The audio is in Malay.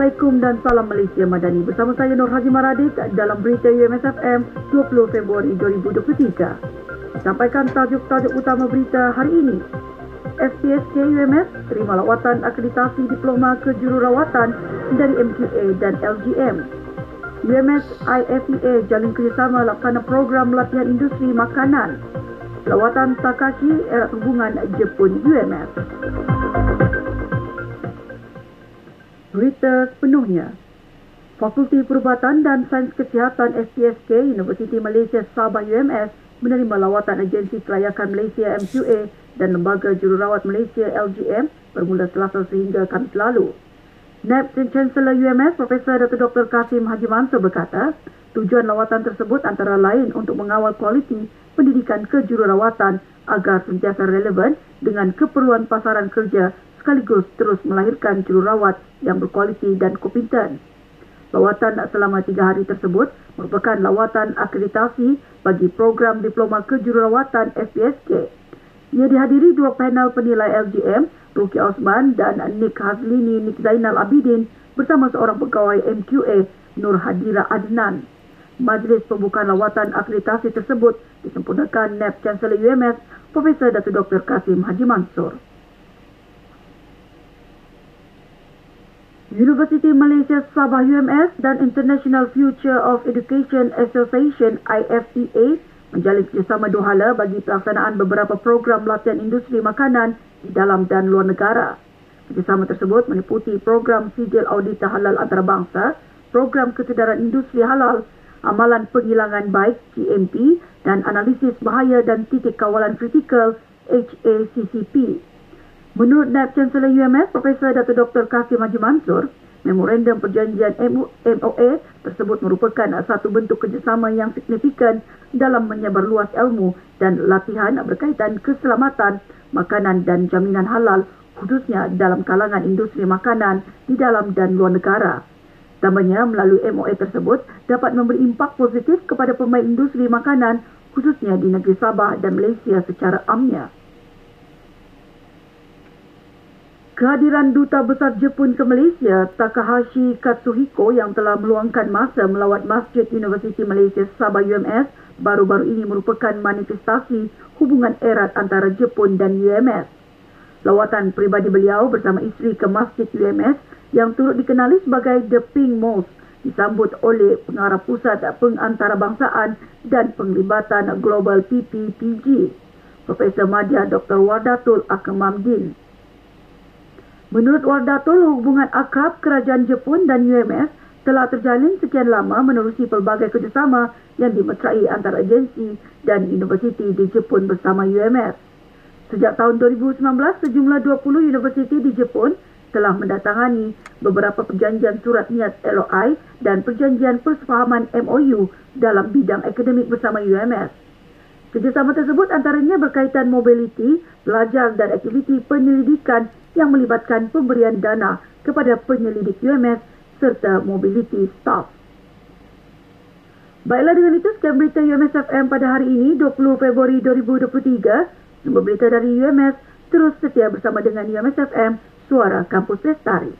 Assalamualaikum dan salam Malaysia Madani. Bersama saya Nur Haji Maradik dalam berita UMSFM 20 Februari 2023. Sampaikan tajuk-tajuk utama berita hari ini. SPSK UMS terima lawatan akreditasi diploma kejururawatan dari MQA dan LGM. UMS IFEA jalin kerjasama laksana program latihan industri makanan. Lawatan Takashi erat hubungan Jepun UMS. Berita sepenuhnya. Fakulti Perubatan dan Sains Kesihatan SPSK Universiti Malaysia Sabah UMS menerima lawatan Agensi Kelayakan Malaysia MQA dan Lembaga Jururawat Malaysia LGM bermula Selasa sehingga Khamis lalu. NAB Chancellor UMS Profesor Dr. Dr. Kasim Haji Mansur berkata, tujuan lawatan tersebut antara lain untuk mengawal kualiti pendidikan kejururawatan agar sentiasa relevan dengan keperluan pasaran kerja sekaligus terus melahirkan jururawat yang berkualiti dan kompeten. Lawatan selama tiga hari tersebut merupakan lawatan akreditasi bagi program Diploma Kejururawatan SPSK. Ia dihadiri dua panel penilai LGM, Ruki Osman dan Nick Hazlini Nick Zainal Abidin bersama seorang pegawai MQA, Nur Hadira Adnan. Majlis pembukaan lawatan akreditasi tersebut disempurnakan NAP Chancellor UMS, Profesor Dr. Kasim Haji Mansur. Universiti Malaysia Sabah UMS dan International Future of Education Association IFEA menjalin kerjasama dua hala bagi pelaksanaan beberapa program latihan industri makanan di dalam dan luar negara. Kerjasama tersebut meliputi program sijil audit halal antarabangsa, program kesedaran industri halal, amalan penghilangan baik GMP dan analisis bahaya dan titik kawalan kritikal HACCP. Menurut Naib Chancellor UMS, Profesor Dr. Dr. Kasim Haji Mansur, memorandum perjanjian MOA tersebut merupakan satu bentuk kerjasama yang signifikan dalam menyebar luas ilmu dan latihan berkaitan keselamatan makanan dan jaminan halal khususnya dalam kalangan industri makanan di dalam dan luar negara. Tambahnya, melalui MOA tersebut dapat memberi impak positif kepada pemain industri makanan khususnya di negeri Sabah dan Malaysia secara amnya. Kehadiran Duta Besar Jepun ke Malaysia, Takahashi Katsuhiko yang telah meluangkan masa melawat Masjid Universiti Malaysia Sabah UMS baru-baru ini merupakan manifestasi hubungan erat antara Jepun dan UMS. Lawatan pribadi beliau bersama isteri ke Masjid UMS yang turut dikenali sebagai The Pink Mosque disambut oleh pengarah pusat pengantarabangsa dan penglibatan global PPPG, Profesor Madya Dr. Wadatul Akemamdin. Menurut Wardatul, hubungan akrab kerajaan Jepun dan UMS telah terjalin sekian lama menerusi pelbagai kerjasama yang dimeterai antara agensi dan universiti di Jepun bersama UMS. Sejak tahun 2019, sejumlah 20 universiti di Jepun telah mendatangani beberapa perjanjian surat niat LOI dan perjanjian persefahaman MOU dalam bidang akademik bersama UMS. Kerjasama tersebut antaranya berkaitan mobiliti, belajar dan aktiviti penyelidikan yang melibatkan pemberian dana kepada penyelidik UMS serta mobiliti staff. Baiklah dengan itu sekian berita UMS FM pada hari ini 20 Februari 2023. Sumber berita dari UMS terus setia bersama dengan UMS FM, Suara Kampus Lestari.